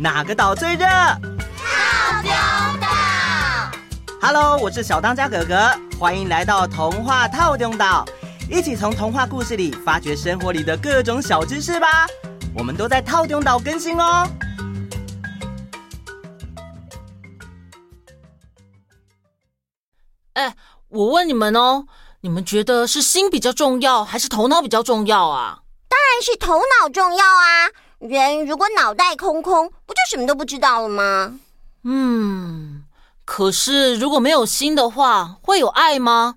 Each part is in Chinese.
哪个岛最热？套丁岛。Hello，我是小当家哥哥，欢迎来到童话套丁岛，一起从童话故事里发掘生活里的各种小知识吧。我们都在套丁岛更新哦。哎，我问你们哦，你们觉得是心比较重要，还是头脑比较重要啊？当然是头脑重要啊！人如果脑袋空空，不就什么都不知道了吗？嗯，可是如果没有心的话，会有爱吗？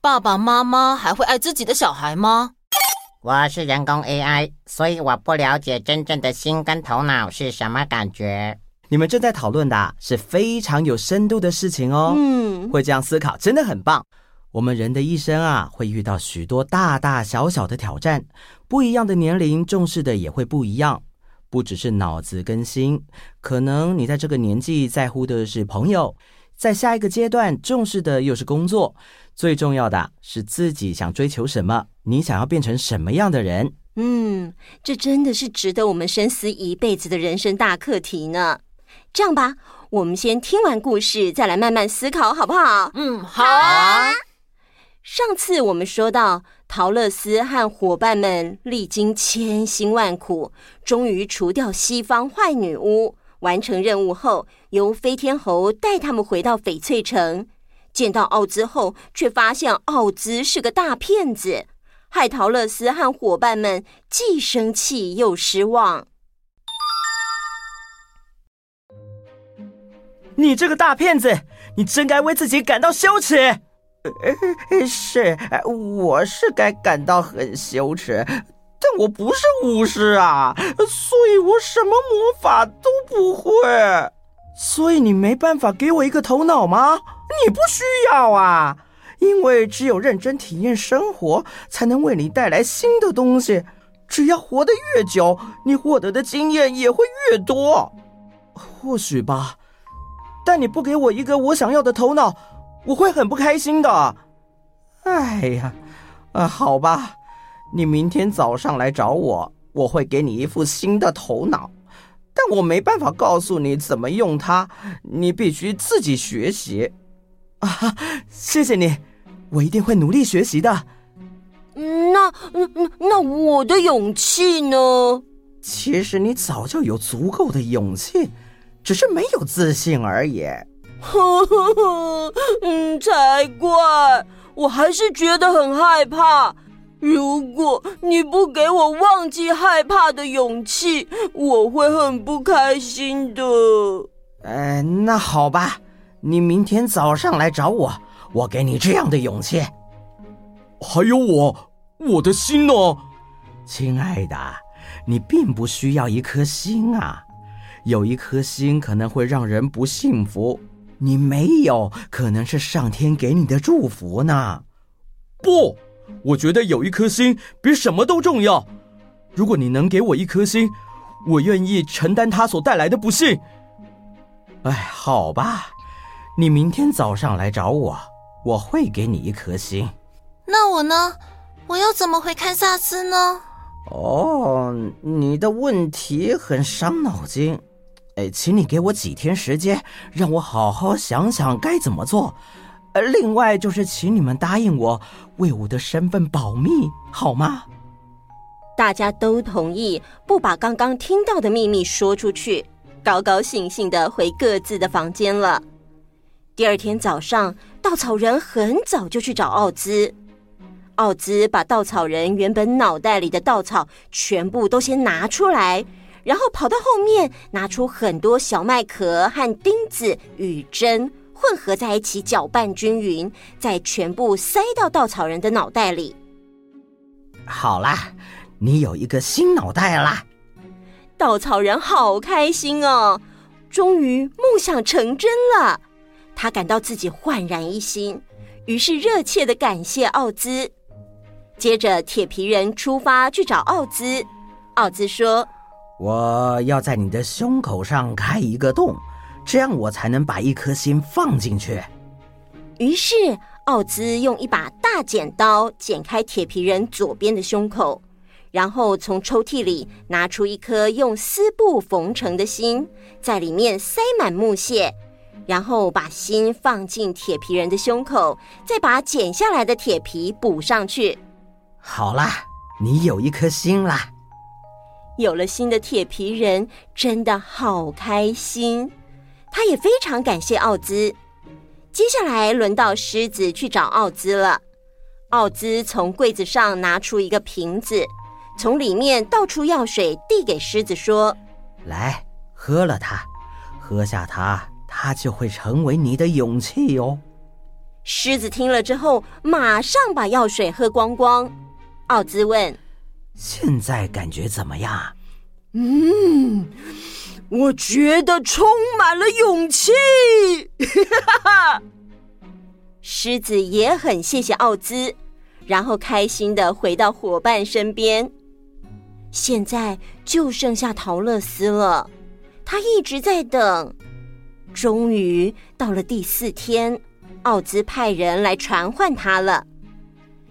爸爸妈妈还会爱自己的小孩吗？我是人工 AI，所以我不了解真正的心跟头脑是什么感觉。你们正在讨论的是非常有深度的事情哦。嗯，会这样思考真的很棒。我们人的一生啊，会遇到许多大大小小的挑战，不一样的年龄重视的也会不一样。不只是脑子更新，可能你在这个年纪在乎的是朋友，在下一个阶段重视的又是工作。最重要的是自己想追求什么，你想要变成什么样的人。嗯，这真的是值得我们深思一辈子的人生大课题呢。这样吧，我们先听完故事，再来慢慢思考，好不好？嗯，好啊。上次我们说到，桃乐丝和伙伴们历经千辛万苦，终于除掉西方坏女巫。完成任务后，由飞天猴带他们回到翡翠城。见到奥兹后，却发现奥兹是个大骗子，害桃乐丝和伙伴们既生气又失望。你这个大骗子，你真该为自己感到羞耻。是，我是该感到很羞耻，但我不是巫师啊，所以我什么魔法都不会。所以你没办法给我一个头脑吗？你不需要啊，因为只有认真体验生活，才能为你带来新的东西。只要活得越久，你获得的经验也会越多。或许吧。但你不给我一个我想要的头脑，我会很不开心的。哎呀，啊，好吧，你明天早上来找我，我会给你一副新的头脑，但我没办法告诉你怎么用它，你必须自己学习。啊，谢谢你，我一定会努力学习的。那那那我的勇气呢？其实你早就有足够的勇气。只是没有自信而已。呵呵呵，嗯，才怪！我还是觉得很害怕。如果你不给我忘记害怕的勇气，我会很不开心的。呃，那好吧，你明天早上来找我，我给你这样的勇气。还有我，我的心呢？亲爱的，你并不需要一颗心啊。有一颗心可能会让人不幸福，你没有可能是上天给你的祝福呢。不，我觉得有一颗心比什么都重要。如果你能给我一颗心，我愿意承担它所带来的不幸。哎，好吧，你明天早上来找我，我会给你一颗心。那我呢？我又怎么回堪萨斯呢？哦，你的问题很伤脑筋。哎，请你给我几天时间，让我好好想想该怎么做。呃，另外就是请你们答应我，为我的身份保密，好吗？大家都同意，不把刚刚听到的秘密说出去，高高兴兴的回各自的房间了。第二天早上，稻草人很早就去找奥兹。奥兹把稻草人原本脑袋里的稻草全部都先拿出来。然后跑到后面，拿出很多小麦壳和钉子与针混合在一起，搅拌均匀，再全部塞到稻草人的脑袋里。好啦，你有一个新脑袋啦！稻草人好开心哦，终于梦想成真了。他感到自己焕然一新，于是热切的感谢奥兹。接着，铁皮人出发去找奥兹。奥兹说。我要在你的胸口上开一个洞，这样我才能把一颗心放进去。于是，奥兹用一把大剪刀剪开铁皮人左边的胸口，然后从抽屉里拿出一颗用丝布缝成的心，在里面塞满木屑，然后把心放进铁皮人的胸口，再把剪下来的铁皮补上去。好啦，你有一颗心啦！有了新的铁皮人真的好开心，他也非常感谢奥兹。接下来轮到狮子去找奥兹了。奥兹从柜子上拿出一个瓶子。从里面倒出药水，递给狮子说：“来，喝了它，喝下它，它就会成为你的勇气哟。”狮子听了之后，马上把药水喝光光。奥兹问：“现在感觉怎么样？”“嗯，我觉得充满了勇气。”狮子也很谢谢奥兹，然后开心的回到伙伴身边。现在就剩下陶乐斯了，他一直在等。终于到了第四天，奥兹派人来传唤他了。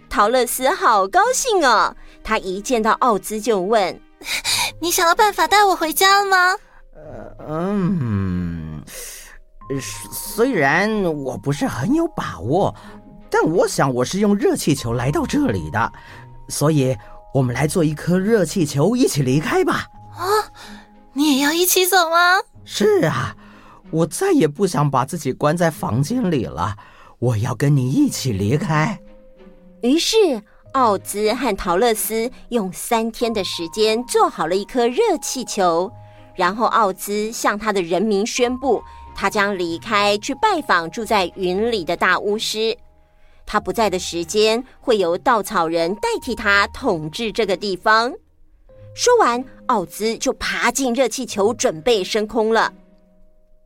陶乐斯好高兴哦，他一见到奥兹就问：“ 你想到办法带我回家了吗？”“嗯，虽然我不是很有把握，但我想我是用热气球来到这里的，所以。”我们来做一颗热气球，一起离开吧！啊，你也要一起走吗？是啊，我再也不想把自己关在房间里了，我要跟你一起离开。于是，奥兹和陶乐斯用三天的时间做好了一颗热气球，然后奥兹向他的人民宣布，他将离开去拜访住在云里的大巫师。他不在的时间，会由稻草人代替他统治这个地方。说完，奥兹就爬进热气球，准备升空了。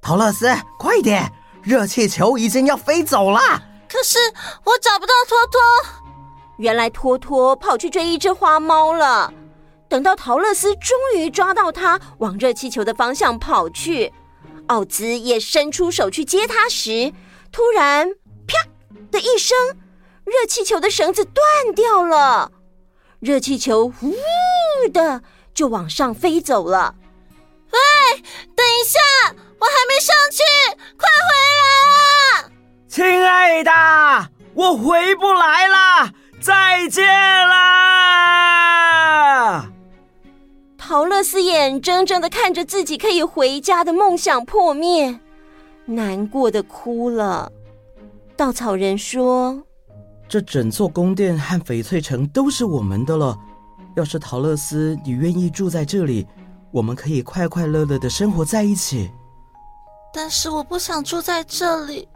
陶乐斯，快点！热气球已经要飞走了。可是我找不到托托。原来托托跑去追一只花猫了。等到陶乐斯终于抓到它，往热气球的方向跑去，奥兹也伸出手去接它时，突然，啪！的一声，热气球的绳子断掉了，热气球呜的就往上飞走了。喂，等一下，我还没上去，快回来啊！亲爱的，我回不来了，再见啦！桃乐丝眼睁睁的看着自己可以回家的梦想破灭，难过的哭了。稻草人说：“这整座宫殿和翡翠城都是我们的了。要是桃乐丝，你愿意住在这里，我们可以快快乐乐的生活在一起。但是我不想住在这里，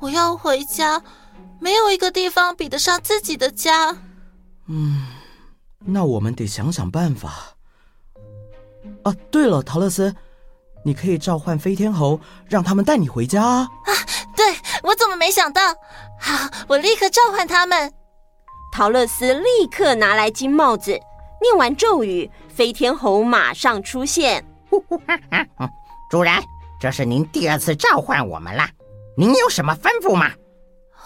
我要回家。没有一个地方比得上自己的家。嗯，那我们得想想办法。啊，对了，陶乐斯，你可以召唤飞天猴，让他们带你回家啊。”对，我怎么没想到？好，我立刻召唤他们。陶乐斯立刻拿来金帽子，念完咒语，飞天猴马上出现。主人，这是您第二次召唤我们了，您有什么吩咐吗？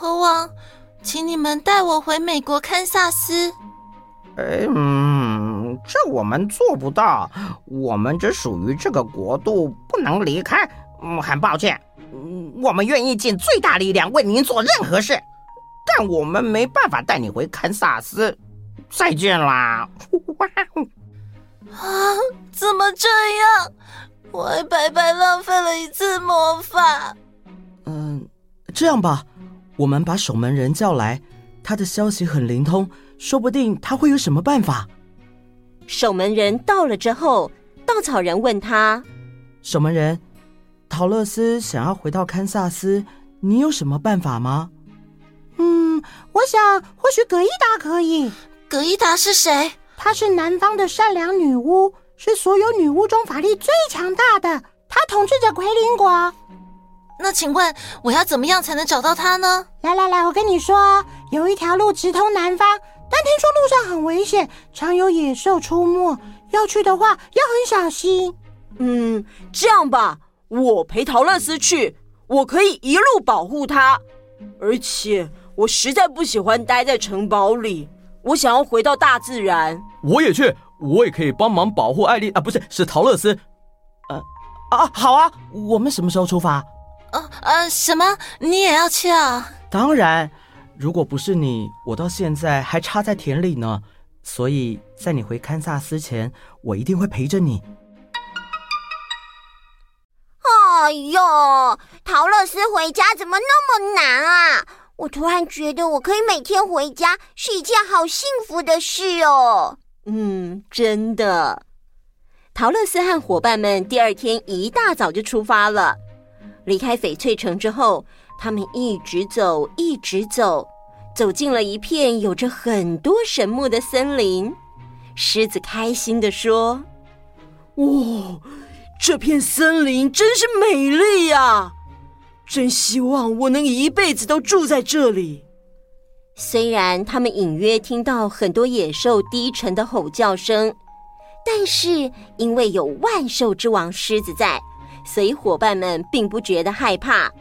猴王，请你们带我回美国堪萨斯。嗯，这我们做不到，我们只属于这个国度，不能离开。嗯，很抱歉。我们愿意尽最大力量为您做任何事，但我们没办法带你回堪萨斯。再见啦！啊，怎么这样？我还白白浪费了一次魔法。嗯，这样吧，我们把守门人叫来，他的消息很灵通，说不定他会有什么办法。守门人到了之后，稻草人问他：“守门人。”陶乐斯想要回到堪萨斯，你有什么办法吗？嗯，我想或许葛伊达可以。葛伊达是谁？她是南方的善良女巫，是所有女巫中法力最强大的。她统治着奎林国。那请问我要怎么样才能找到他呢？来来来，我跟你说，有一条路直通南方，但听说路上很危险，常有野兽出没，要去的话要很小心。嗯，这样吧。我陪陶乐斯去，我可以一路保护他。而且我实在不喜欢待在城堡里，我想要回到大自然。我也去，我也可以帮忙保护艾丽啊，不是，是陶乐斯。呃，啊，好啊，我们什么时候出发？呃呃，什么？你也要去啊？当然，如果不是你，我到现在还插在田里呢。所以在你回堪萨斯前，我一定会陪着你。哎呦，陶乐斯回家怎么那么难啊？我突然觉得我可以每天回家是一件好幸福的事哦。嗯，真的。陶乐斯和伙伴们第二天一大早就出发了。离开翡翠城之后，他们一直走，一直走，走进了一片有着很多神木的森林。狮子开心地说：“哇、哦，这片森林真是美丽呀！真希望我能一辈子都住在这里。”虽然他们隐约听到很多野兽低沉的吼叫声，但是因为有万兽之王狮子在。所以伙伴们并不觉得害怕，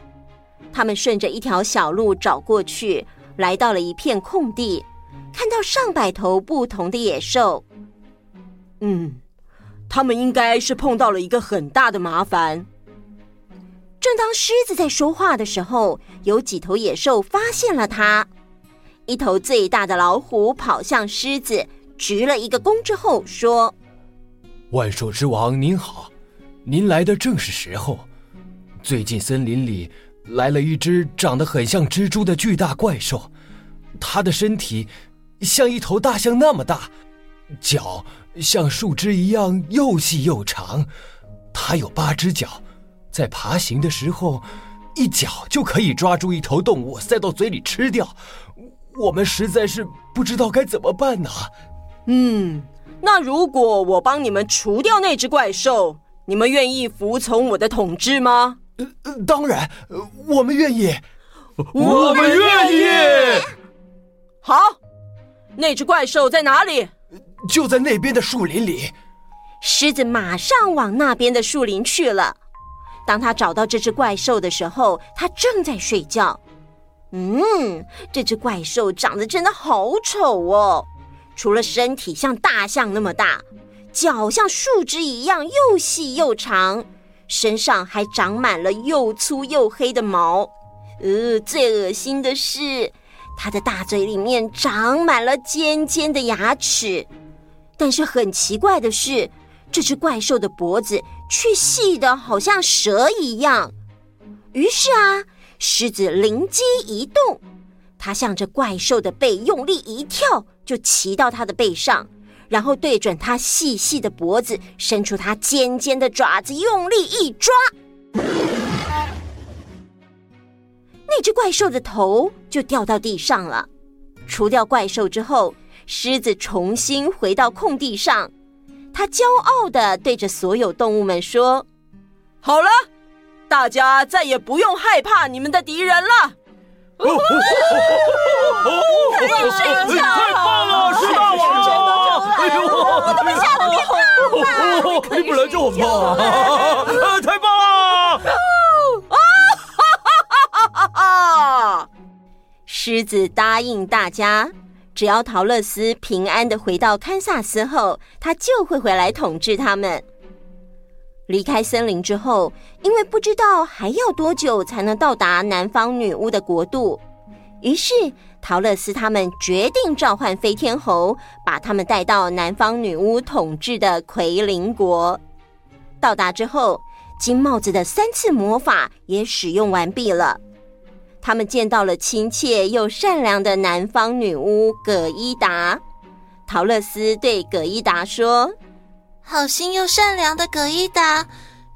他们顺着一条小路找过去，来到了一片空地，看到上百头不同的野兽。嗯，他们应该是碰到了一个很大的麻烦。正当狮子在说话的时候，有几头野兽发现了他。一头最大的老虎跑向狮子，鞠了一个躬之后说：“万兽之王您好。”您来的正是时候。最近森林里来了一只长得很像蜘蛛的巨大怪兽，它的身体像一头大象那么大，脚像树枝一样又细又长。它有八只脚，在爬行的时候，一脚就可以抓住一头动物塞到嘴里吃掉。我们实在是不知道该怎么办呢。嗯，那如果我帮你们除掉那只怪兽？你们愿意服从我的统治吗？呃，当然，我们愿意。我们愿意。好，那只怪兽在哪里？就在那边的树林里。狮子马上往那边的树林去了。当他找到这只怪兽的时候，它正在睡觉。嗯，这只怪兽长得真的好丑哦，除了身体像大象那么大。脚像树枝一样又细又长，身上还长满了又粗又黑的毛。呃，最恶心的是，它的大嘴里面长满了尖尖的牙齿。但是很奇怪的是，这只怪兽的脖子却细得好像蛇一样。于是啊，狮子灵机一动，它向着怪兽的背用力一跳，就骑到它的背上。然后对准它细细的脖子，伸出它尖尖的爪子，用力一抓，那只怪兽的头就掉到地上了。除掉怪兽之后，狮子重新回到空地上，它骄傲的对着所有动物们说：“好了，大家再也不用害怕你们的敌人了。”我怎么吓得变胖了？你本来就很胖啊！太棒了！狮子答应大家，只要陶乐斯平安的回到堪萨斯后，他就会回来统治他们。离开森林之后，因为不知道还要多久才能到达南方女巫的国度，于是桃乐斯他们决定召唤飞天猴，把他们带到南方女巫统治的奎林国。到达之后，金帽子的三次魔法也使用完毕了。他们见到了亲切又善良的南方女巫葛伊达。陶乐斯对葛伊达说。好心又善良的葛伊达，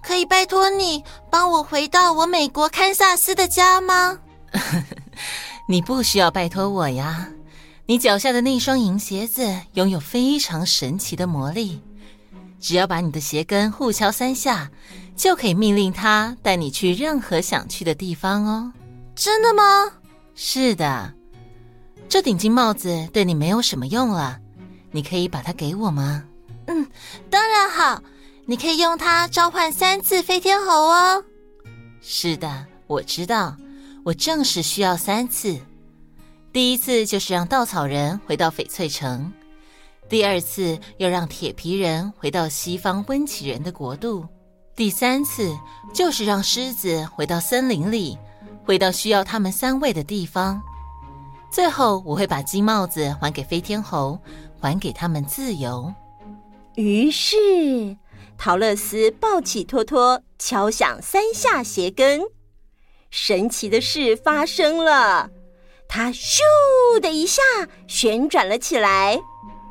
可以拜托你帮我回到我美国堪萨斯的家吗？你不需要拜托我呀，你脚下的那双银鞋子拥有非常神奇的魔力，只要把你的鞋跟互敲三下，就可以命令它带你去任何想去的地方哦。真的吗？是的，这顶金帽子对你没有什么用了，你可以把它给我吗？嗯，当然好，你可以用它召唤三次飞天猴哦。是的，我知道，我正是需要三次。第一次就是让稻草人回到翡翠城，第二次又让铁皮人回到西方温奇人的国度，第三次就是让狮子回到森林里，回到需要他们三位的地方。最后，我会把金帽子还给飞天猴，还给他们自由。于是，桃乐丝抱起托托，敲响三下鞋跟，神奇的事发生了。它咻的一下旋转了起来，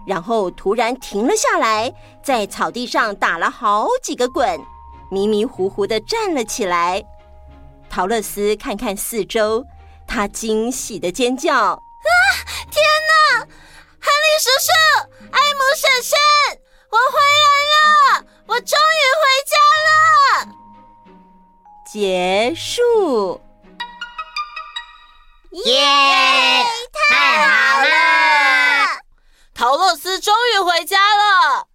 然后突然停了下来，在草地上打了好几个滚，迷迷糊糊的站了起来。陶乐斯看看四周，他惊喜的尖叫：“啊，天哪！亨利叔叔，艾姆婶婶，我回来了！我终于回家了！”结束。耶！太好了！桃乐丝终于回家了。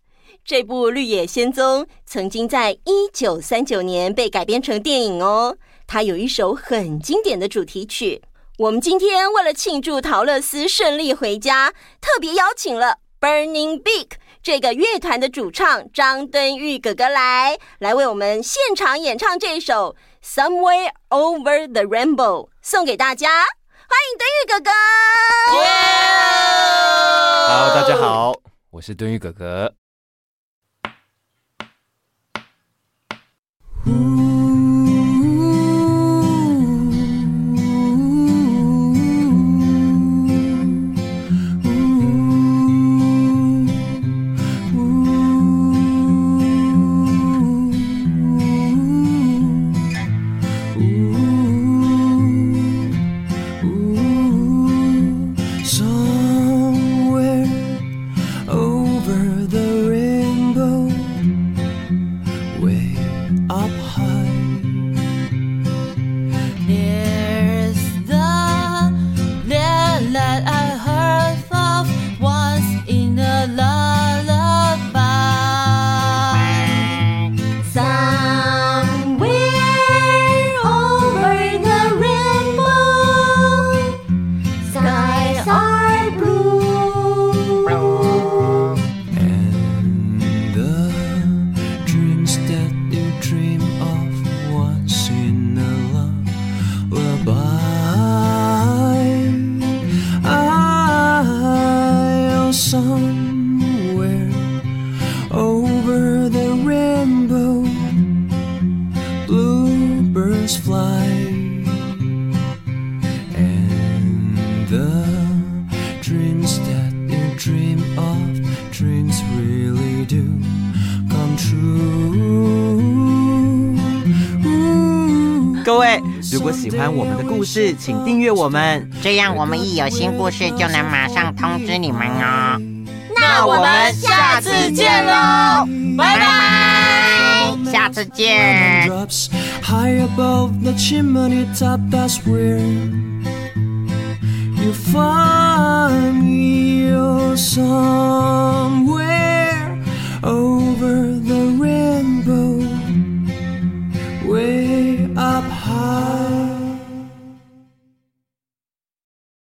这部《绿野仙踪》曾经在一九三九年被改编成电影哦。它有一首很经典的主题曲。我们今天为了庆祝桃乐丝顺利回家，特别邀请了 Burning Beak 这个乐团的主唱张敦玉哥哥来，来为我们现场演唱这首《Somewhere Over the Rainbow》，送给大家。欢迎敦玉哥哥！Hello，大家好，我是敦玉哥哥。各位，如果喜欢我们的故事，请订阅我们，这样我们一有新故事就能马上通知你们哦。那我们下次见喽，拜拜。下次见。You find me somewhere over the rainbow, way.